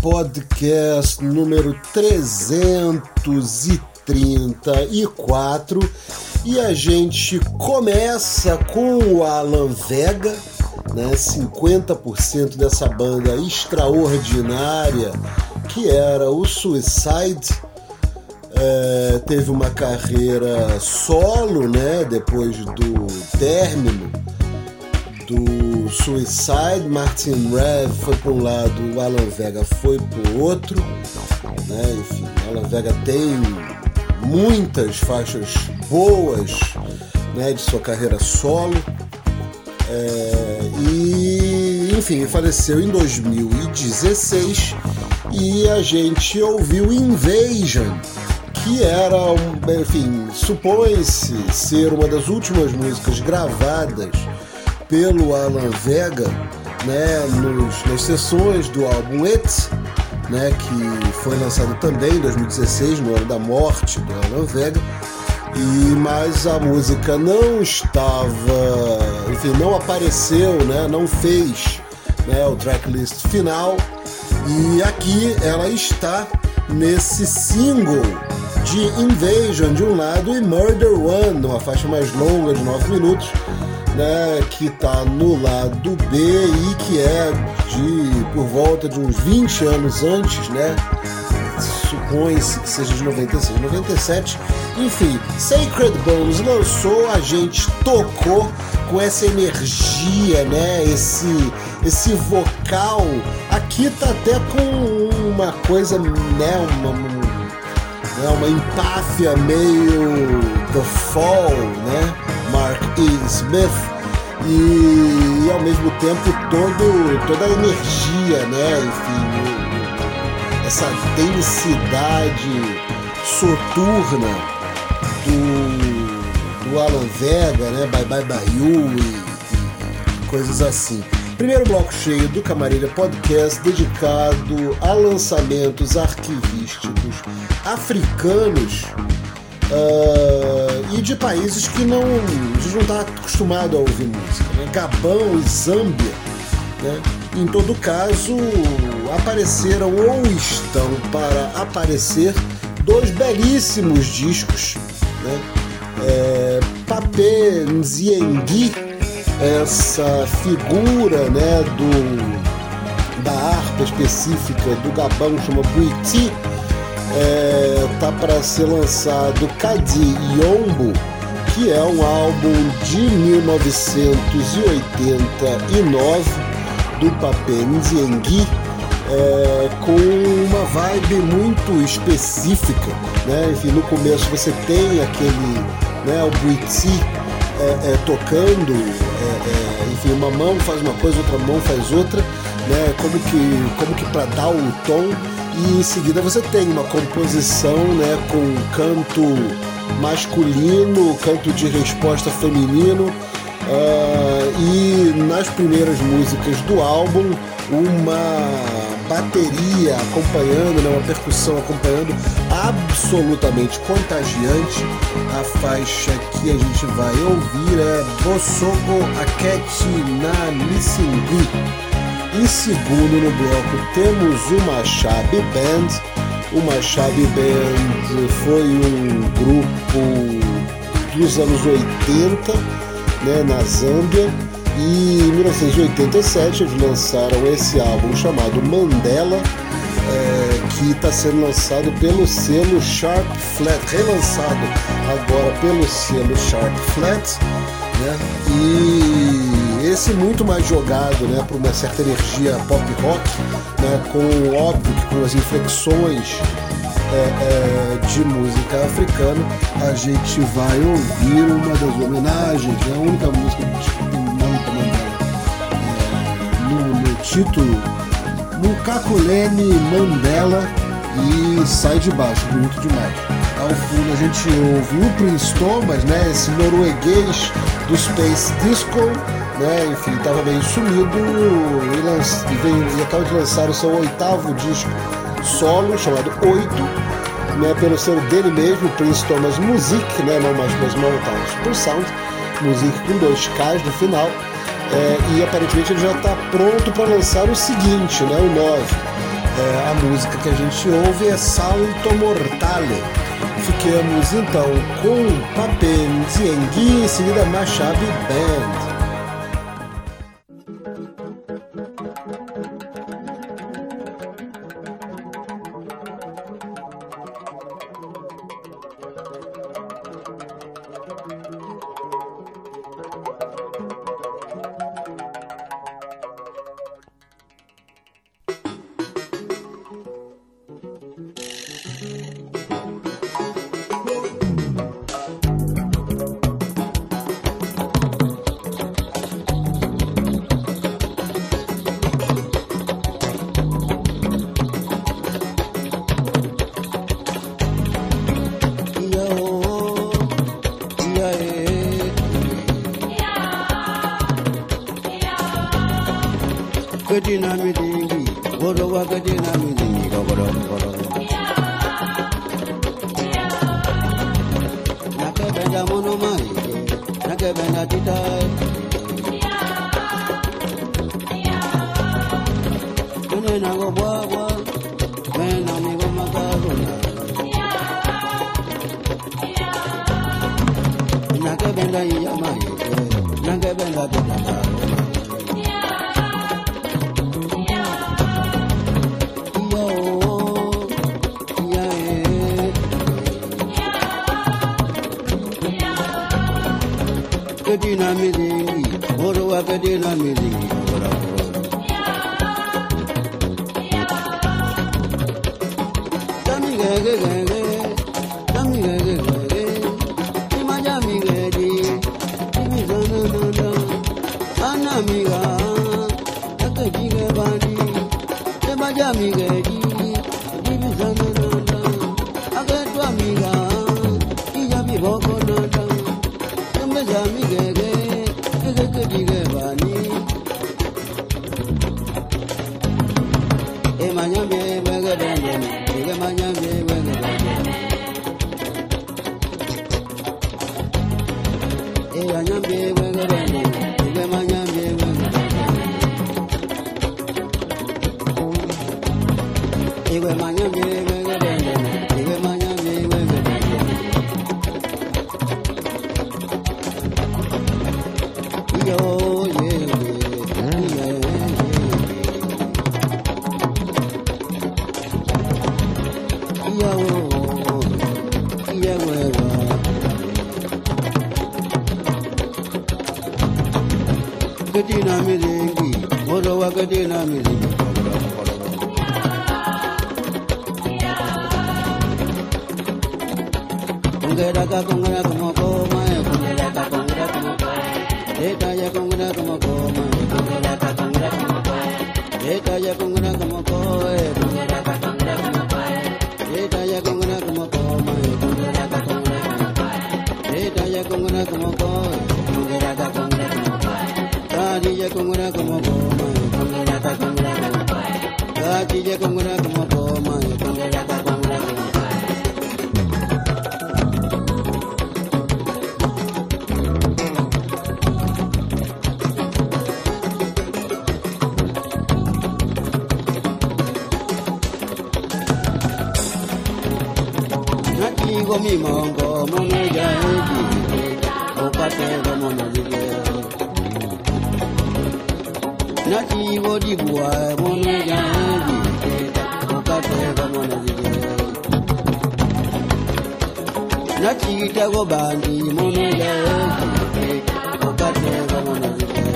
Podcast número 334 e a gente começa com o Alan Vega, né, 50% dessa banda extraordinária que era o Suicide. É, teve uma carreira solo, né, depois do término do Suicide, Martin Rev foi para um lado, o Alan Vega foi para o outro. Né? Enfim, Alan Vega tem muitas faixas boas né, de sua carreira solo. É, e, enfim, faleceu em 2016 e a gente ouviu Invasion, que era, enfim, supõe-se ser uma das últimas músicas gravadas pelo Alan Vega, né, nos, nas sessões do álbum It, né, que foi lançado também em 2016, no ano da morte do Alan Vega. E mas a música não estava, enfim, não apareceu, né, não fez, né, o tracklist final. E aqui ela está nesse single de Invasion de um lado e Murder One, uma faixa mais longa de 9 minutos, né, que está no lado B e que é de por volta de uns 20 anos antes, né? Supõe-se que seja de 96, 97. Enfim, Sacred Bones lançou, a gente tocou com essa energia, né? Esse, esse vocal. Aqui tá até com uma coisa, né? Uma, uma, uma empáfia meio The Fall, né? Mark E. Smith e, e, ao mesmo tempo todo, toda a energia, né? Enfim, essa densidade soturna do, do Alan Vega, né? Bye Bye Bayou e, e coisas assim. Primeiro bloco cheio do Camarilha Podcast dedicado a lançamentos arquivísticos africanos Uh, e de países que não, a gente não está acostumado a ouvir música. Né? Gabão e Zâmbia, né? em todo caso, apareceram ou estão para aparecer dois belíssimos discos. Né? É, Papé Nziengui, essa figura né, do, da harpa específica do Gabão, chama Buiti é, tá para ser lançado Kadi Yombo, que é um álbum de 1989 do Papé Nziengui, é, com uma vibe muito específica. Né? Enfim, no começo você tem aquele, né, o Buitsi é, é, tocando, é, é, enfim, uma mão faz uma coisa, outra mão faz outra, né? como que, como que para dar o tom e em seguida você tem uma composição né, com canto masculino, canto de resposta feminino uh, e nas primeiras músicas do álbum uma bateria acompanhando, né, uma percussão acompanhando absolutamente contagiante. A faixa que a gente vai ouvir é Bosogo Aketi na Missingui. Segundo no bloco temos o Machab Band. O Machab Band foi um grupo dos anos 80 né, na Zâmbia e em 1987 eles lançaram esse álbum chamado Mandela, é, que está sendo lançado pelo selo Sharp Flat, relançado agora pelo selo Sharp Flat, né? E esse muito mais jogado né, para uma certa energia pop rock, né, com óbvio que com as inflexões é, é, de música africana, a gente vai ouvir uma das homenagens, né, a única música que não Mandela é, no, no título, no Kakulene Mandela e sai de baixo, bonito demais. Ao fundo a gente ouve o Prince Thomas, né, esse norueguês do Space Disco, né? Enfim, estava bem sumido e, acabou e, e acaba de lançar o seu oitavo disco solo, chamado Oito, né? pelo ser dele mesmo, Prince Thomas Music, né? não mais Prince Thomas tá por Sound, Music com dois Ks no final. É, e aparentemente ele já está pronto para lançar o seguinte, né? o 9. É, a música que a gente ouve é Salto Mortale. Fiquemos então com Papen Ziengui, em seguida Machado Band. Nanga benda yamai, nanga benda benda. Saturday night music. mongo mone ya ebi opate do mona zige na ti wo di bua mone ya ebi opate do mona zige na ti te go bandi mone ya ebi opate do mona zige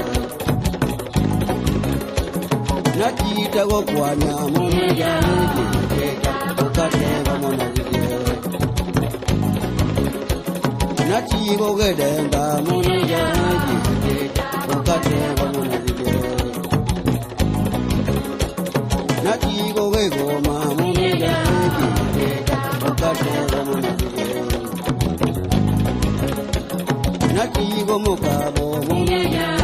na ti te go kwanya mone ya ebi opate do mona zige na chibo gedemba mona jaji na na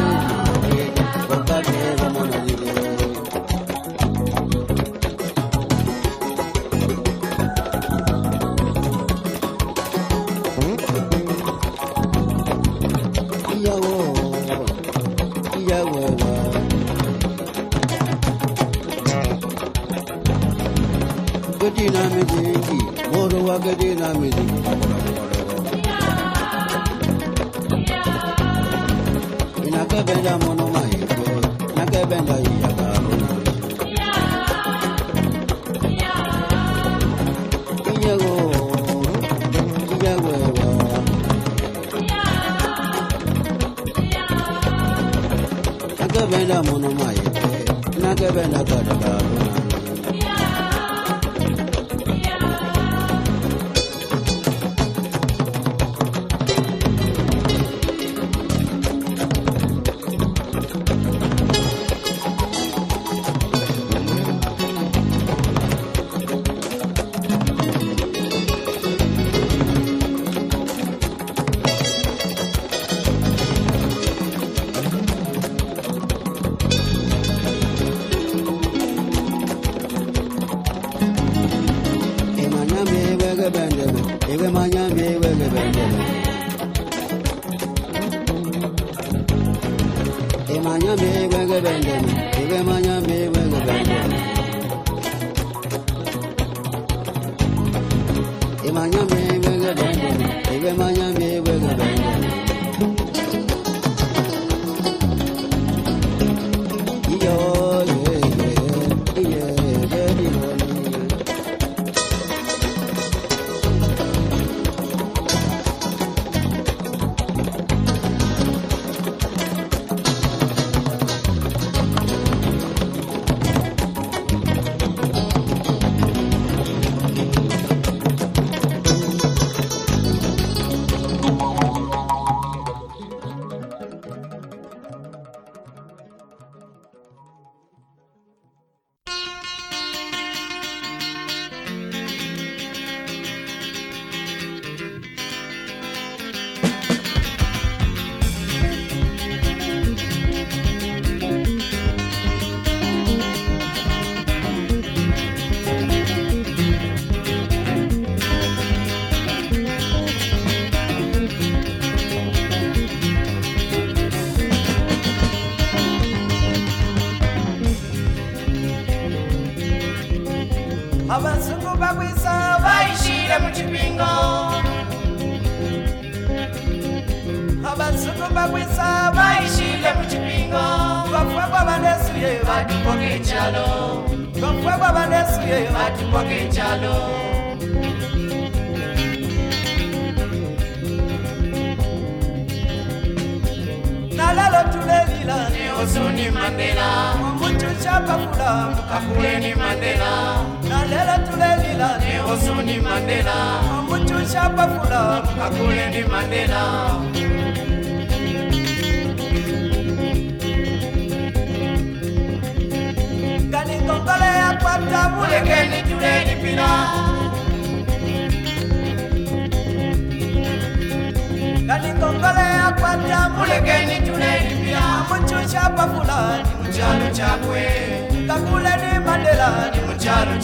te venden. Tuve mañana.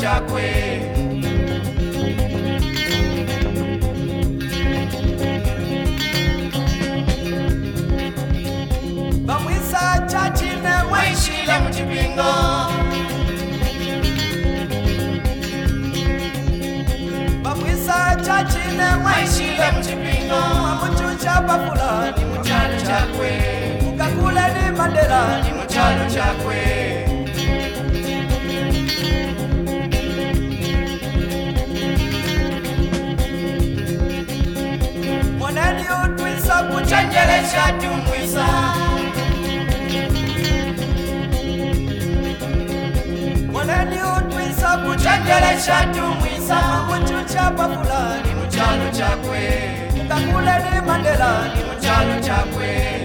chakwe. Vamwisa chachine waishile muchipingo. Vamwisa chachine waishile muchipingo. Amuchucha pafula ni muchalo chakwe. Ukakuleni mandela ni muchalo chakwe. tonjenjelesha tumwisa moneni utwisa kuchenjelesha tumwisa kuchuchapa fulani muchalo chakwe. Ukakuleni mandelani muchalo chakwe.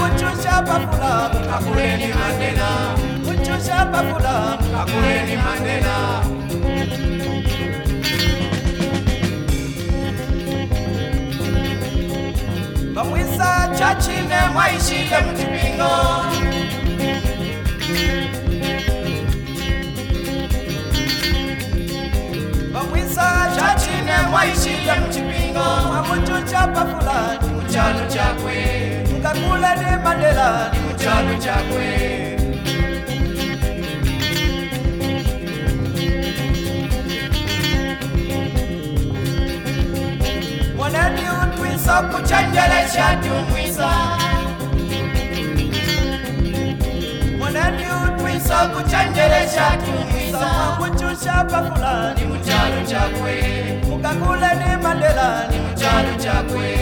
muchusha papula kakuleni mandela. Muchusha papula kakuleni mandela. Bamwisa chachine mwaishile mchipingo chachine mwaishile mchipingo amuchucha pafula ni muchalo chakwe. Mukakula ni mandela ni muchalo chakwe. Mwanani utwisa kuchenjelesha tumwisa kuchisa kuchenjeresha kiumisa kuchusha pakula ni muchalo chakwe. Mukakule ni mandela ni muchalo chakwe.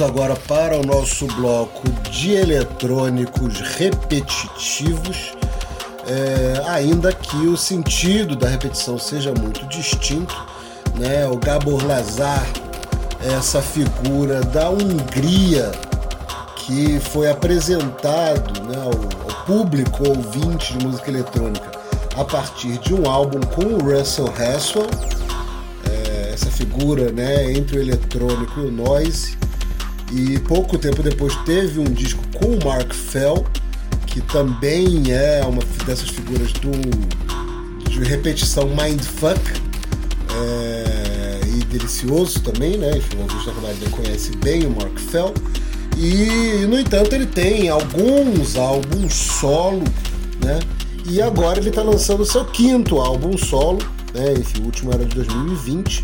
Vamos agora para o nosso bloco de eletrônicos repetitivos, é, ainda que o sentido da repetição seja muito distinto. Né? O Gabor Lazar é essa figura da Hungria que foi apresentado né, ao, ao público ouvinte de música eletrônica a partir de um álbum com o Russell Haswell, é, essa figura né, entre o eletrônico e o noise. E pouco tempo depois teve um disco com o Mark Fell, que também é uma dessas figuras do, de repetição mindfuck é, e delicioso também, né? Enfim, o da Camarada conhece bem o Mark Fell. E, no entanto, ele tem alguns álbuns solo, né? E agora ele está lançando o seu quinto álbum solo, né? Enfim, o último era de 2020.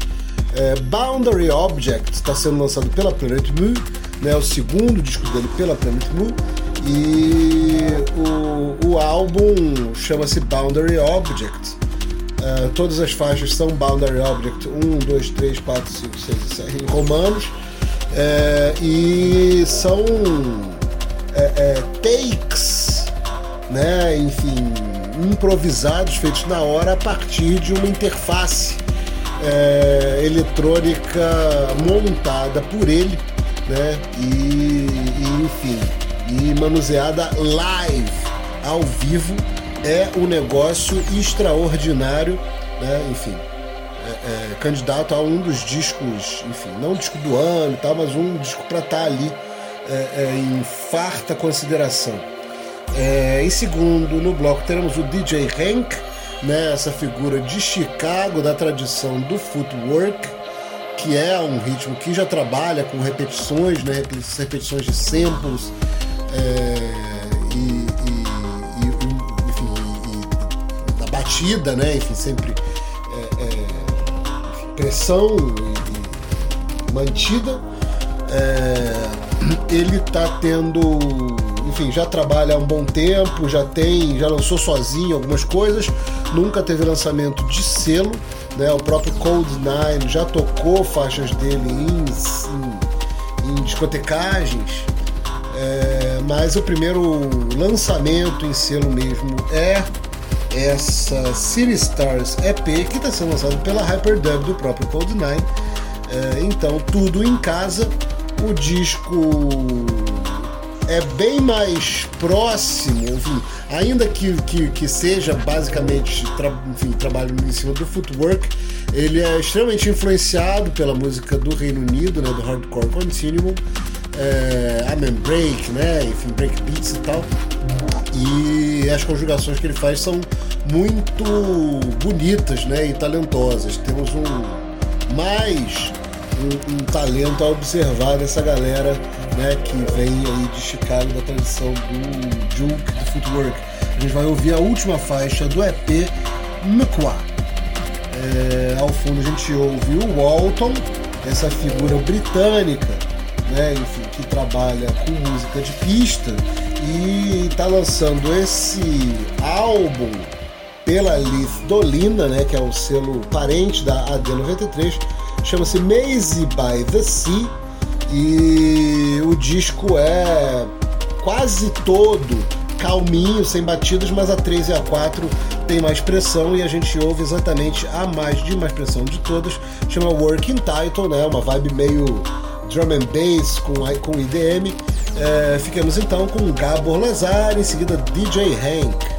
É, Boundary Object está sendo lançado pela Planet Mu, né? O segundo disco dele pela Planet Mu. E o, o álbum chama-se Boundary Object. É, todas as faixas são Boundary Object 1, 2, 3, 4, 5, 6 e 7 em romanos. É, e são é, é, takes, né, enfim, improvisados, feitos na hora a partir de uma interface é, eletrônica montada por ele, né, e, e, enfim, e manuseada live, ao vivo, é um negócio extraordinário, né, enfim é, candidato a um dos discos, enfim, não disco do ano e tal, mas um disco para estar tá ali é, é, em farta consideração. É, em segundo, no bloco, teremos o DJ Hank, né, essa figura de Chicago, da tradição do footwork, que é um ritmo que já trabalha com repetições, né, repetições de samples é, e, e, e, enfim, e, da batida, né, enfim, sempre pressão e, e mantida. É, ele tá tendo. Enfim, já trabalha há um bom tempo, já tem, já lançou sozinho algumas coisas, nunca teve lançamento de selo, né? O próprio Cold Nine já tocou faixas dele em, em, em discotecagens, é, mas o primeiro lançamento em selo mesmo é essa City Stars EP que está sendo lançado pela Hyperdub do próprio Cold Nine. É, então, tudo em casa. O disco é bem mais próximo, enfim, ainda que, que, que seja basicamente tra, enfim, trabalho em cima do footwork, ele é extremamente influenciado pela música do Reino Unido, né, do Hardcore Continuum, é, Amen Break, né, enfim, break beats e tal. E as conjugações que ele faz são muito bonitas né, e talentosas. Temos um mais um, um talento a observar dessa galera né, que vem aí de Chicago da tradição do Juke, do Footwork. A gente vai ouvir a última faixa do EP Mqua. É, ao fundo a gente ouve o Walton, essa figura britânica, né, enfim, que trabalha com música de pista e está lançando esse álbum pela Liz Dolina, né, que é o selo parente da AD93, chama-se Maze by the Sea e o disco é quase todo calminho, sem batidas, mas a 3 e a 4 tem mais pressão e a gente ouve exatamente a mais de mais pressão de todas, chama Working Title, né, uma vibe meio drum and bass com, com IDM. É, ficamos então com Gabor Lazar, em seguida DJ Hank.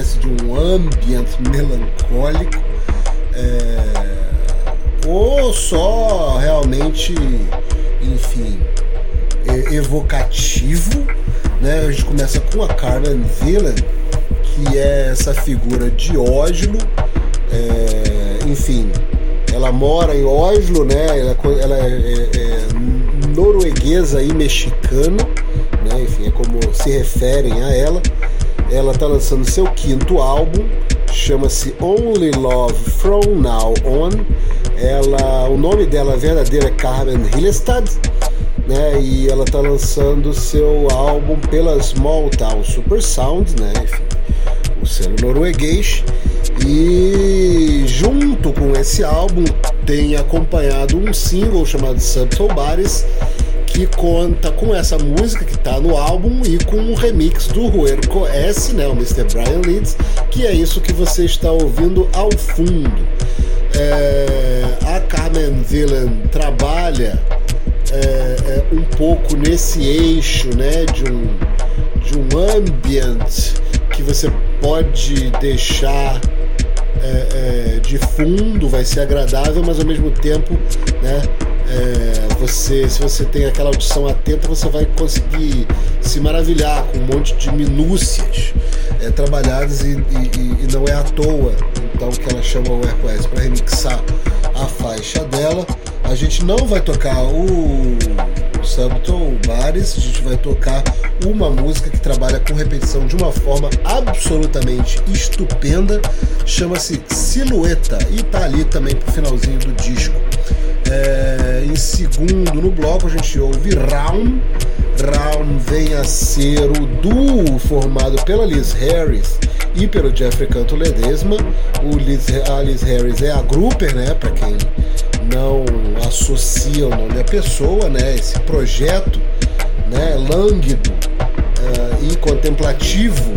Espécie de um ambiente melancólico é, ou só realmente, enfim, evocativo. Né? A gente começa com a Carmen Villain, que é essa figura de Oslo é, enfim, ela mora em Oslo, né? Ela, ela é, é, é, norueguesa e mexicana, né? Enfim, é como se referem a ela. Ela está lançando seu quinto álbum, chama-se Only Love From Now On. Ela, o nome dela verdadeiro é Carmen Hillestad, né? E ela está lançando seu álbum pela Small Town Super Sound, né? Enfim, o selo norueguês. E junto com esse álbum tem acompanhado um single chamado Subtle Bodies que conta com essa música que está no álbum e com um remix do Ruerco S, né, o Mr. Brian Leeds, que é isso que você está ouvindo ao fundo. É, a Carmen Villan trabalha é, é, um pouco nesse eixo né, de, um, de um ambiente que você pode deixar é, é, de fundo, vai ser agradável, mas ao mesmo tempo, né, é, você, se você tem aquela audição atenta, você vai conseguir se maravilhar com um monte de minúcias é, trabalhadas e, e, e, não é à toa então que ela chama o AirQuest para remixar a faixa dela. A gente não vai tocar o Subtle Bares, a gente vai tocar uma música que trabalha com repetição de uma forma absolutamente estupenda, chama-se Silhueta e tá ali também pro finalzinho do disco. É, em segundo no bloco a gente ouve Round. Round vem a ser o duo formado pela Liz Harris e pelo Jeffrey Canto Ledesma. O Liz, a Liz Harris é a Grouper, né? Para quem não associa o nome à pessoa, né? Esse projeto, né? Lânguido uh, e contemplativo,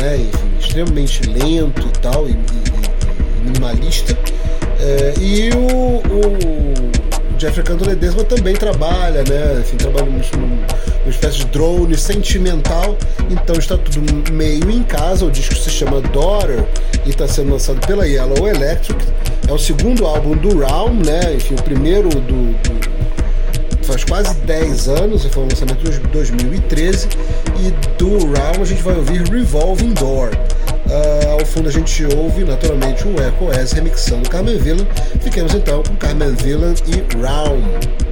né? Enfim, extremamente lento e tal e, e, e minimalista. Uh, e o, o Jeffrey Canto Ledesma também trabalha, né? Enfim, trabalha numa, numa espécie de drone sentimental. Então está tudo meio em casa. O disco se chama Daughter e está sendo lançado pela Yellow Electric. É o segundo álbum do Realm, né? Enfim, o primeiro do, do faz quase 10 anos, foi um lançamento de 2013, e do Realm a gente vai ouvir Revolving Door. Uh, ao fundo a gente ouve naturalmente o Echo S remixando Carmen Villain. Fiquemos então com Carmen Villain e Realm.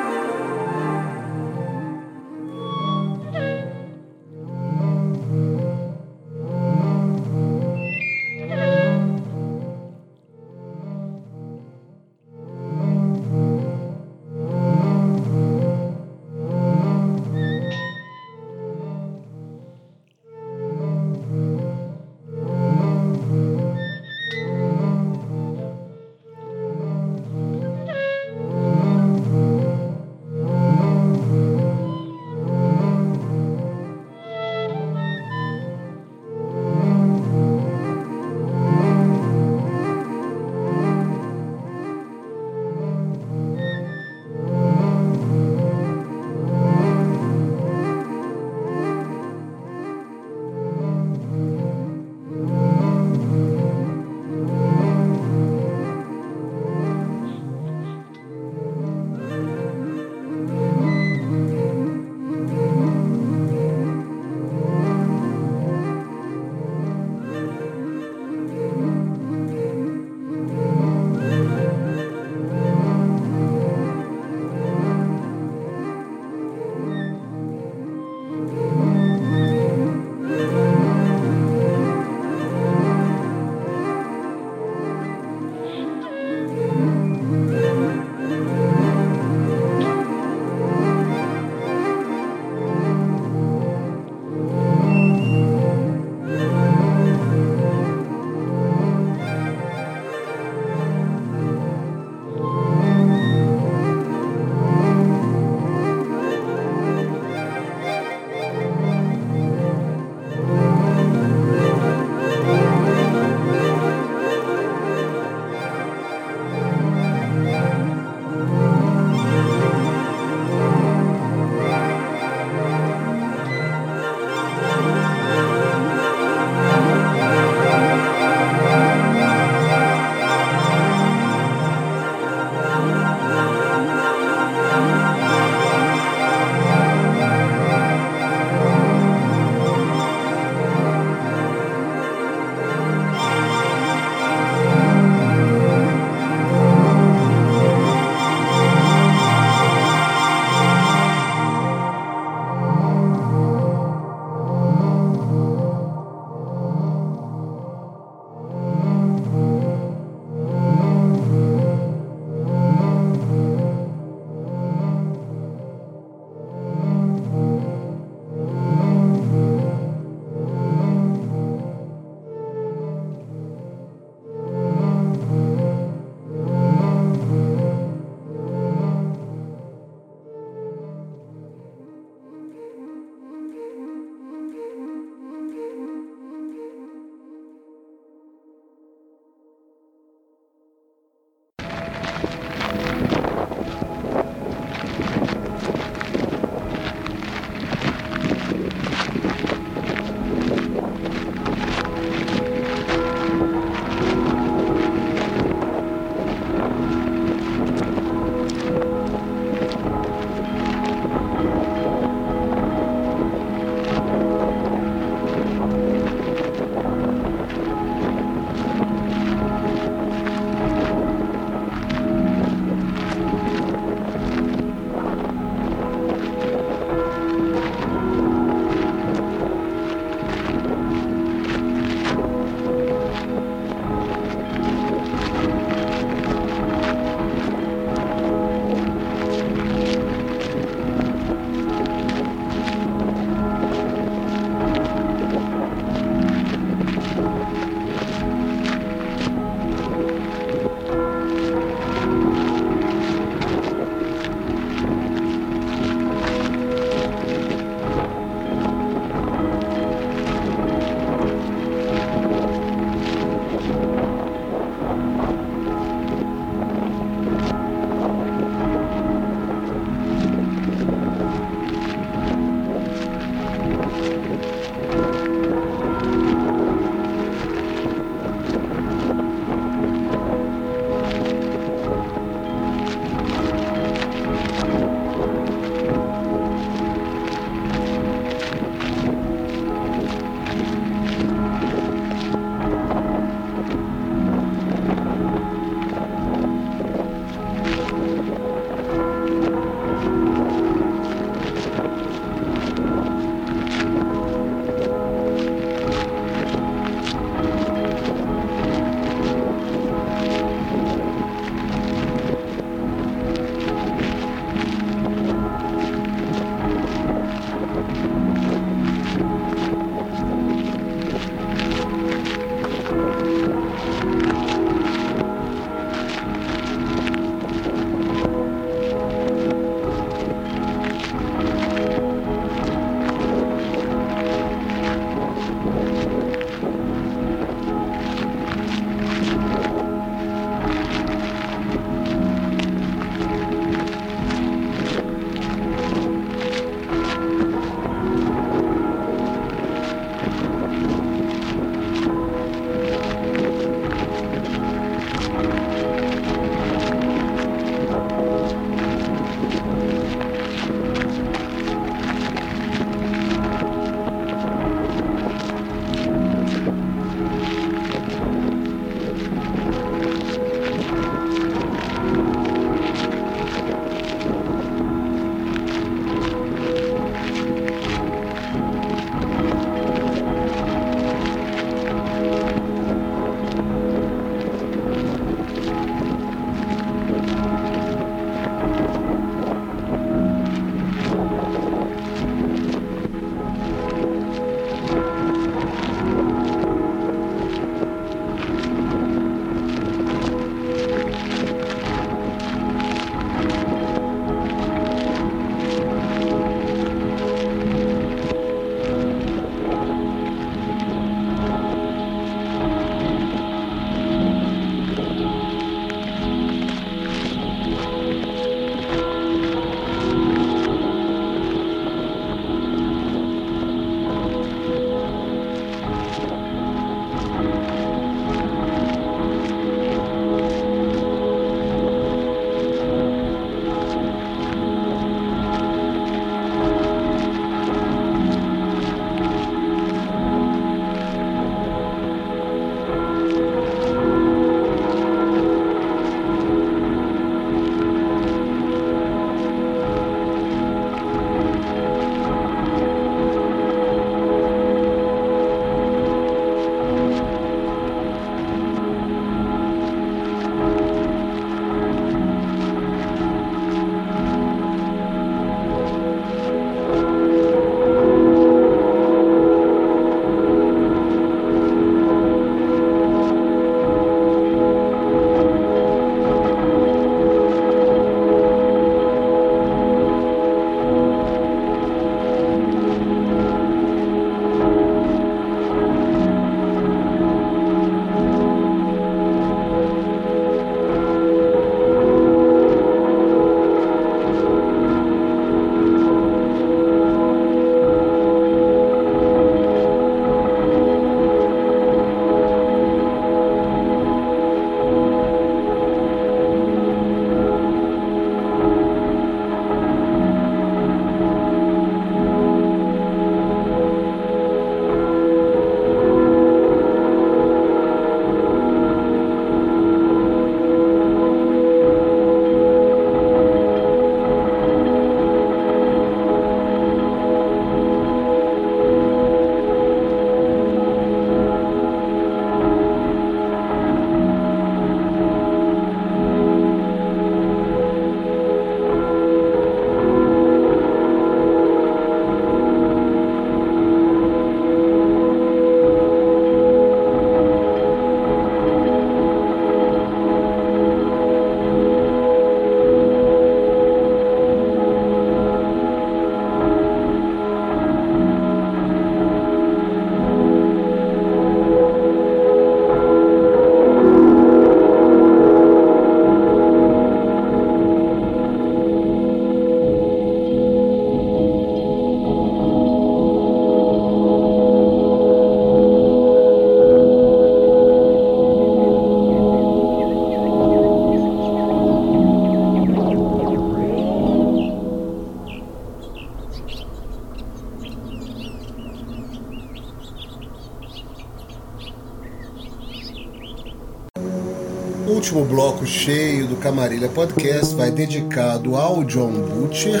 Bloco cheio do Camarilha Podcast vai dedicado ao John Butcher.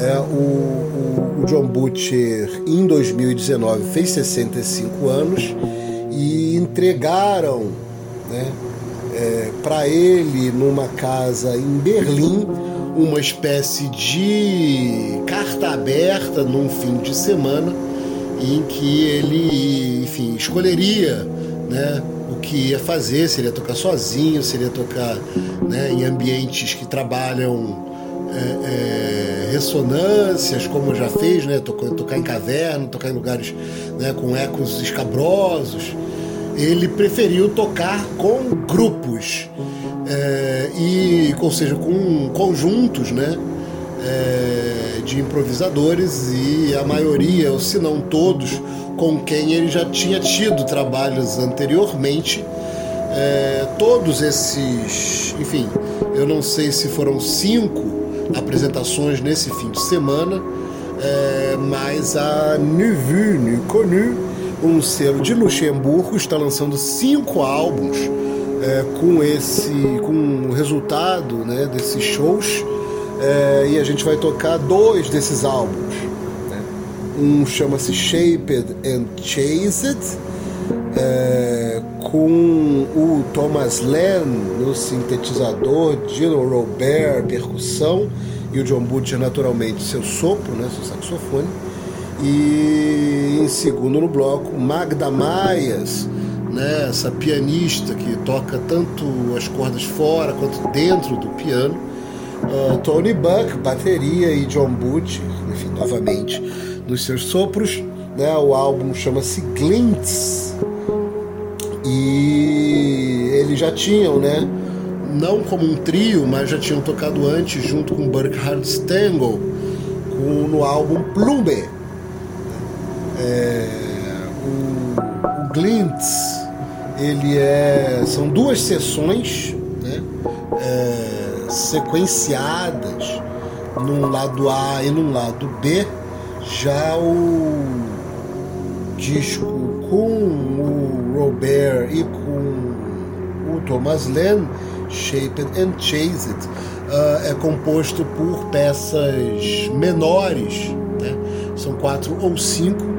É, o, o, o John Butcher, em 2019, fez 65 anos e entregaram né, é, para ele, numa casa em Berlim, uma espécie de carta aberta num fim de semana em que ele, enfim, escolheria né, que ia fazer, se ele ia tocar sozinho, se ele ia tocar né, em ambientes que trabalham é, é, ressonâncias, como já fez, né, tocar, tocar em caverna, tocar em lugares né, com ecos escabrosos. Ele preferiu tocar com grupos, é, e, ou seja, com conjuntos né, é, de improvisadores e a maioria, ou se não todos, com quem ele já tinha tido trabalhos anteriormente. É, todos esses, enfim, eu não sei se foram cinco apresentações nesse fim de semana, é, mas a Nuvu, Nu Connu, um selo de Luxemburgo, está lançando cinco álbuns é, com esse, com o resultado né, desses shows, é, e a gente vai tocar dois desses álbuns. Um chama-se Shaped and Chased, é, com o Thomas Len no sintetizador, Dino Robert percussão e o John Butcher naturalmente seu sopro, né, seu saxofone. E em segundo no bloco, Magda Maias, né, essa pianista que toca tanto as cordas fora quanto dentro do piano. Uh, Tony Buck, bateria e John Butcher, enfim, novamente nos seus sopros. Né? O álbum chama-se Glints e eles já tinham, né? Não como um trio, mas já tinham tocado antes junto com Burkhard Stengel com, no álbum Plumbe. É, o, o Glints ele é são duas sessões né, é, sequenciadas num lado A e num lado B já o disco com o Robert e com o Thomas Len, Shaped and Chased, uh, é composto por peças menores, né? são quatro ou cinco.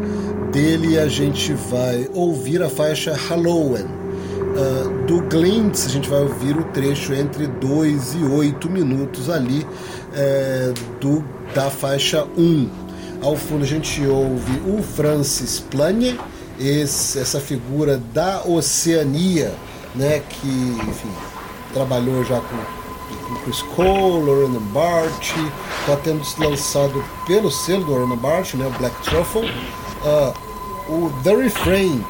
Dele a gente vai ouvir a faixa Halloween. Uh, do Glints a gente vai ouvir o trecho entre 2 e 8 minutos ali uh, do, da faixa 1. Um. Ao fundo a gente ouve o Francis Planye, esse, essa figura da Oceania, né, que enfim, trabalhou já com, com Chris Cole, Lorena Bart, está tendo lançado pelo selo do Lorena Bart, né, o Black Truffle, uh, o The Refrain,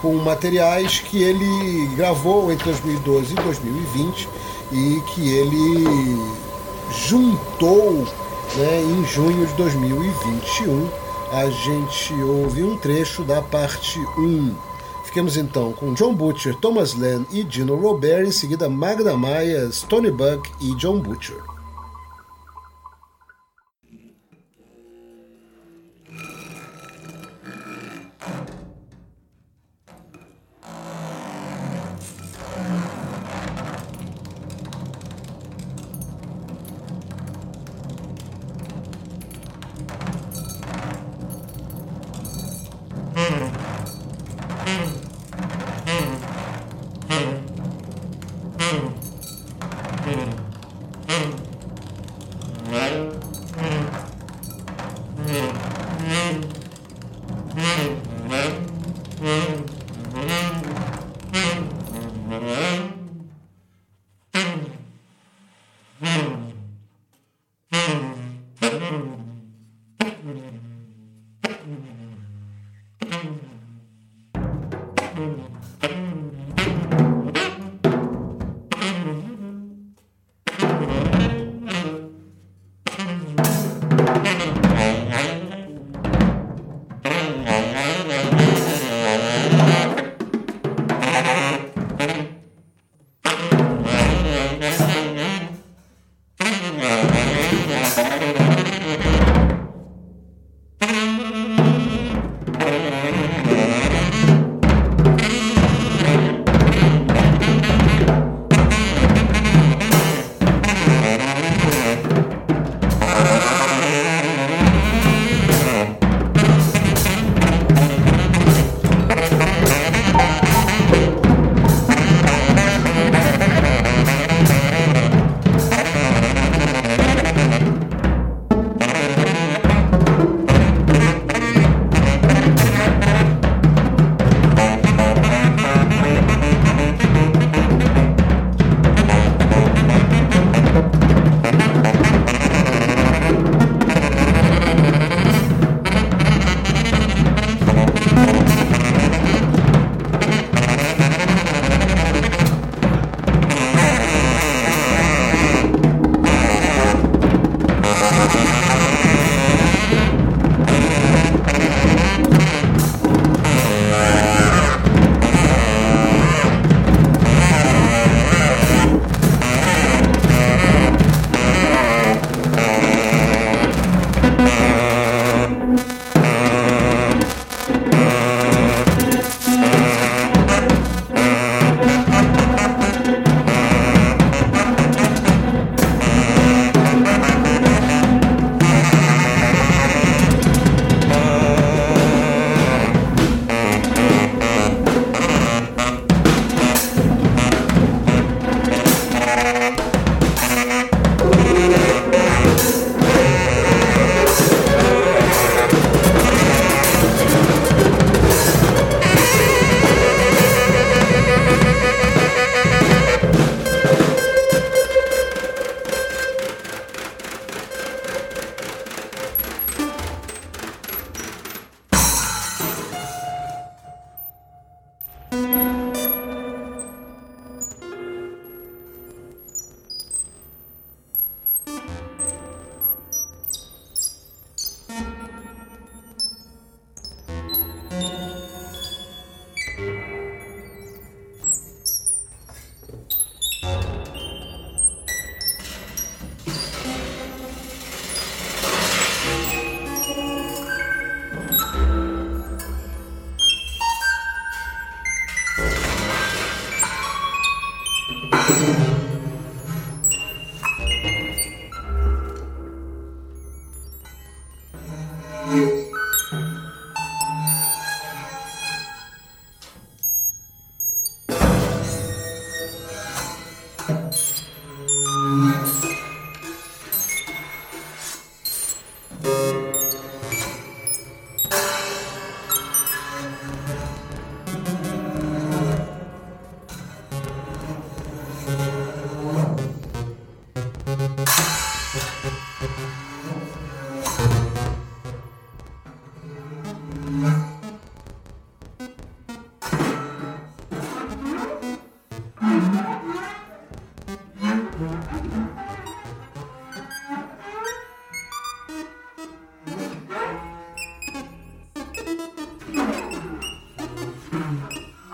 com materiais que ele gravou entre 2012 e 2020 e que ele juntou né, em junho de 2021, a gente ouve um trecho da parte 1. Fiquemos então com John Butcher, Thomas Len e Dino Robert, em seguida Magda Maia, Tony Buck e John Butcher.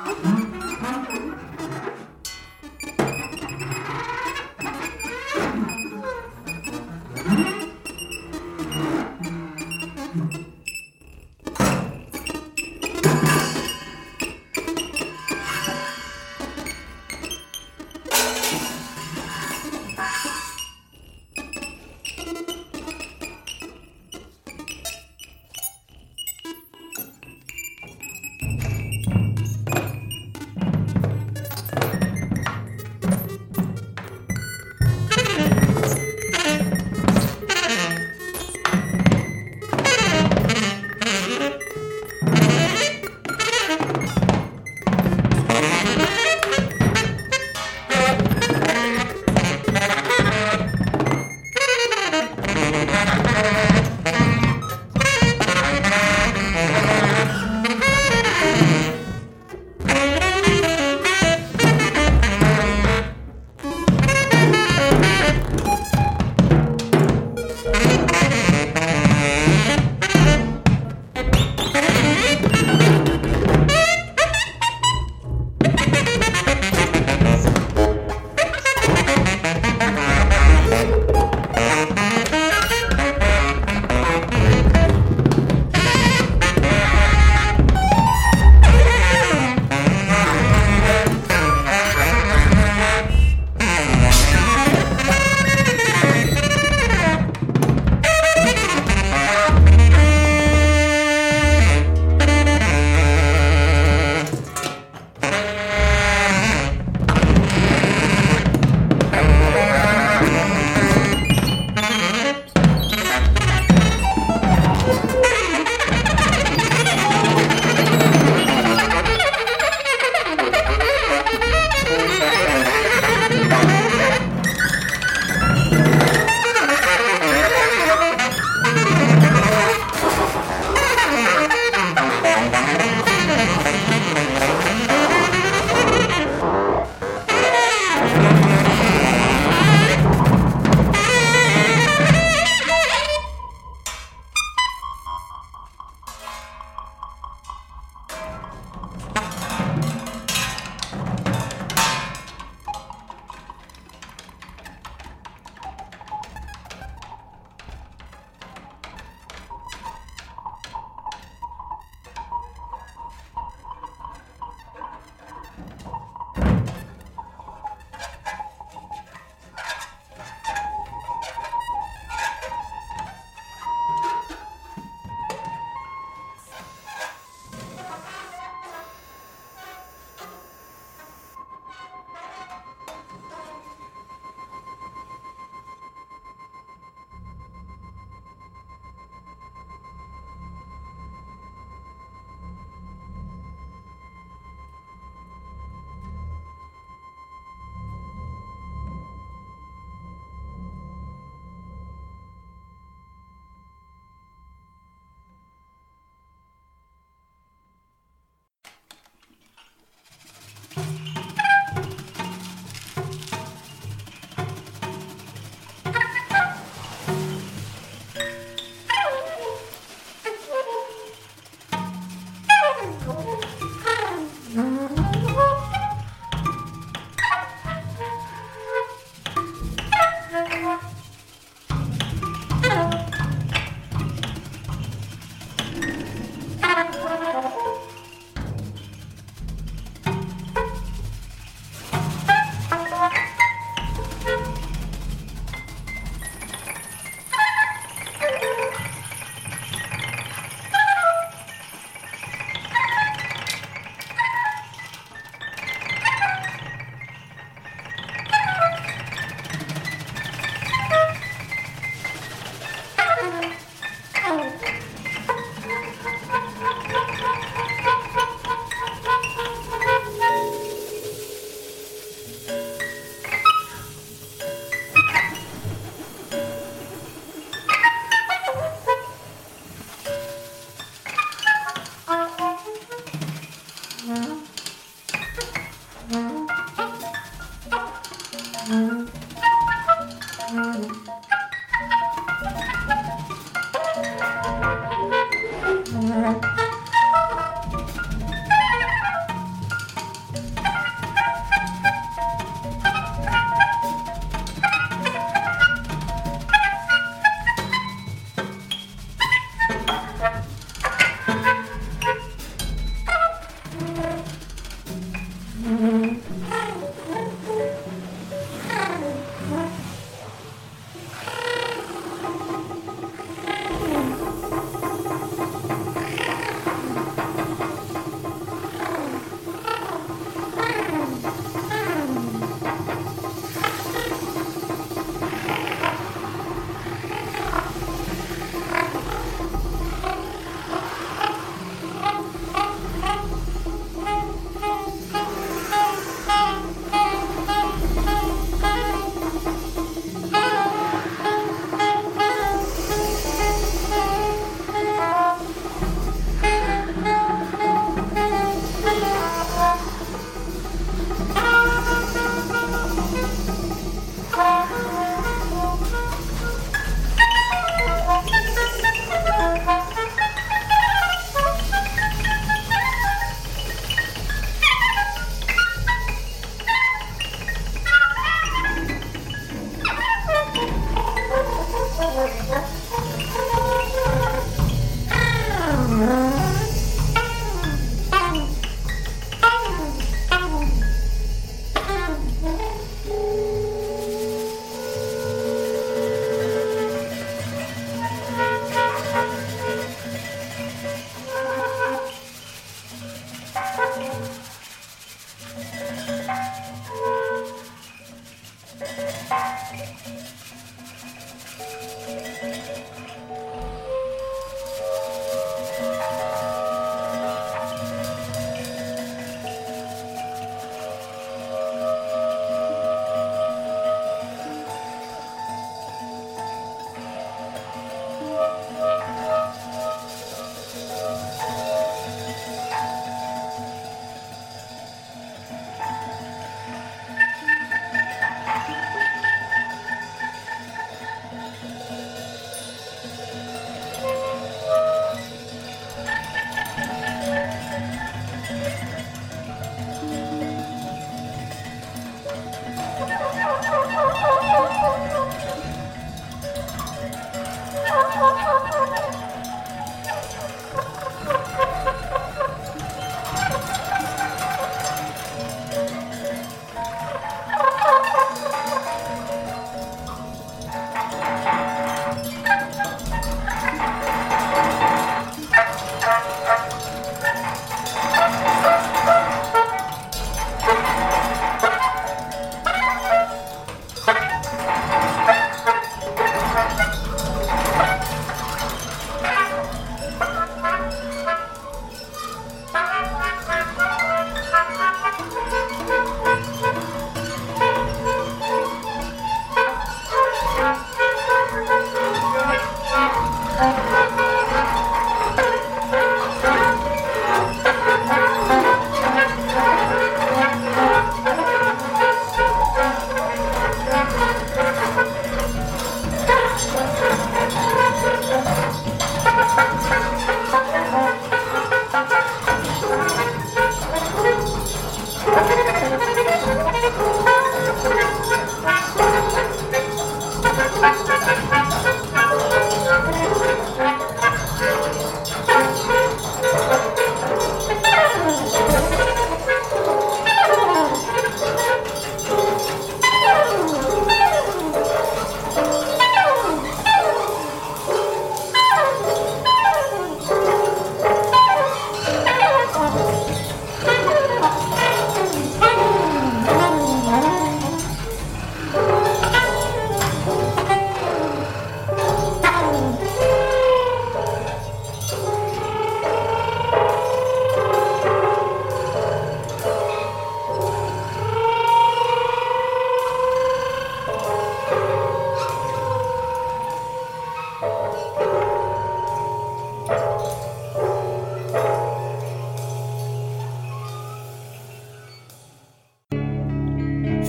음.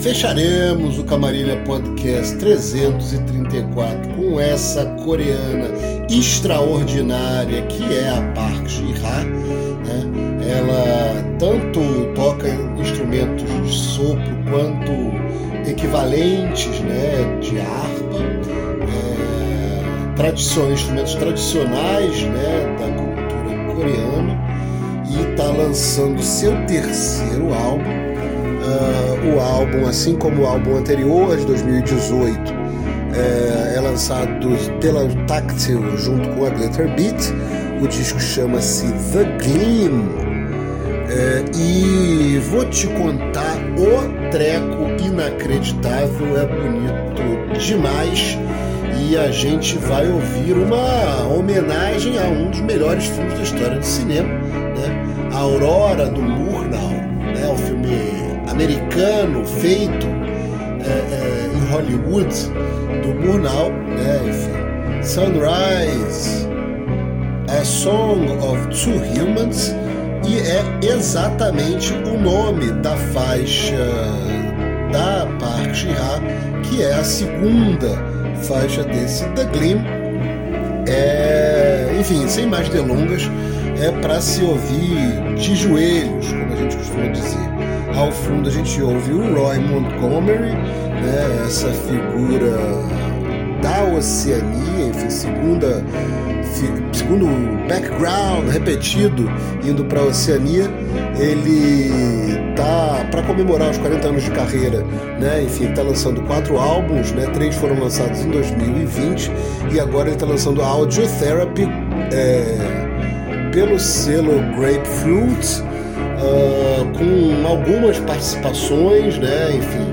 Fecharemos o Camarilha Podcast 334 com essa coreana extraordinária que é a Park Ji-ha. Né? Ela tanto toca instrumentos de sopro quanto equivalentes né, de harpa, é, instrumentos tradicionais né, da cultura coreana e está lançando seu terceiro álbum Uh, o álbum, assim como o álbum anterior, de 2018, é, é lançado pela Tactile junto com a Glitter Beat. O disco chama-se The Gleam. É, e vou te contar o treco inacreditável, é bonito demais. E a gente vai ouvir uma homenagem a um dos melhores filmes da história do cinema, né? A Aurora do americano feito é, é, em Hollywood, do Murnau, né, enfim, Sunrise, A Song of Two Humans, e é exatamente o nome da faixa da parte A, que é a segunda faixa desse The Gleam. É, enfim, sem mais delongas, é para se ouvir de joelhos, como a gente costuma dizer. Ao fundo a gente ouve o Roy Montgomery, né, essa figura da Oceania, enfim, segunda, segundo background repetido indo para a Oceania. Ele tá para comemorar os 40 anos de carreira, né? Enfim, está lançando quatro álbuns, né? Três foram lançados em 2020 e agora ele está lançando Audio Therapy é, pelo selo Grapefruit. Uh, com algumas participações, né? Enfim,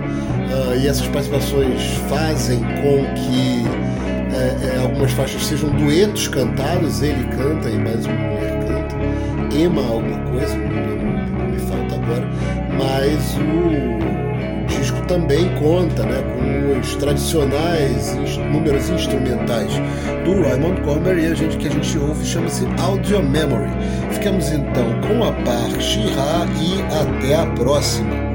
uh, e essas participações fazem com que é, algumas faixas sejam duetos cantados, ele canta e mais uma mulher canta, Emma alguma coisa, não, não me falta agora, mas o também conta né, com os tradicionais números instrumentais do Roy Montgomery e a gente que a gente ouve chama-se Audio Memory. Ficamos então com a parte Ra e até a próxima.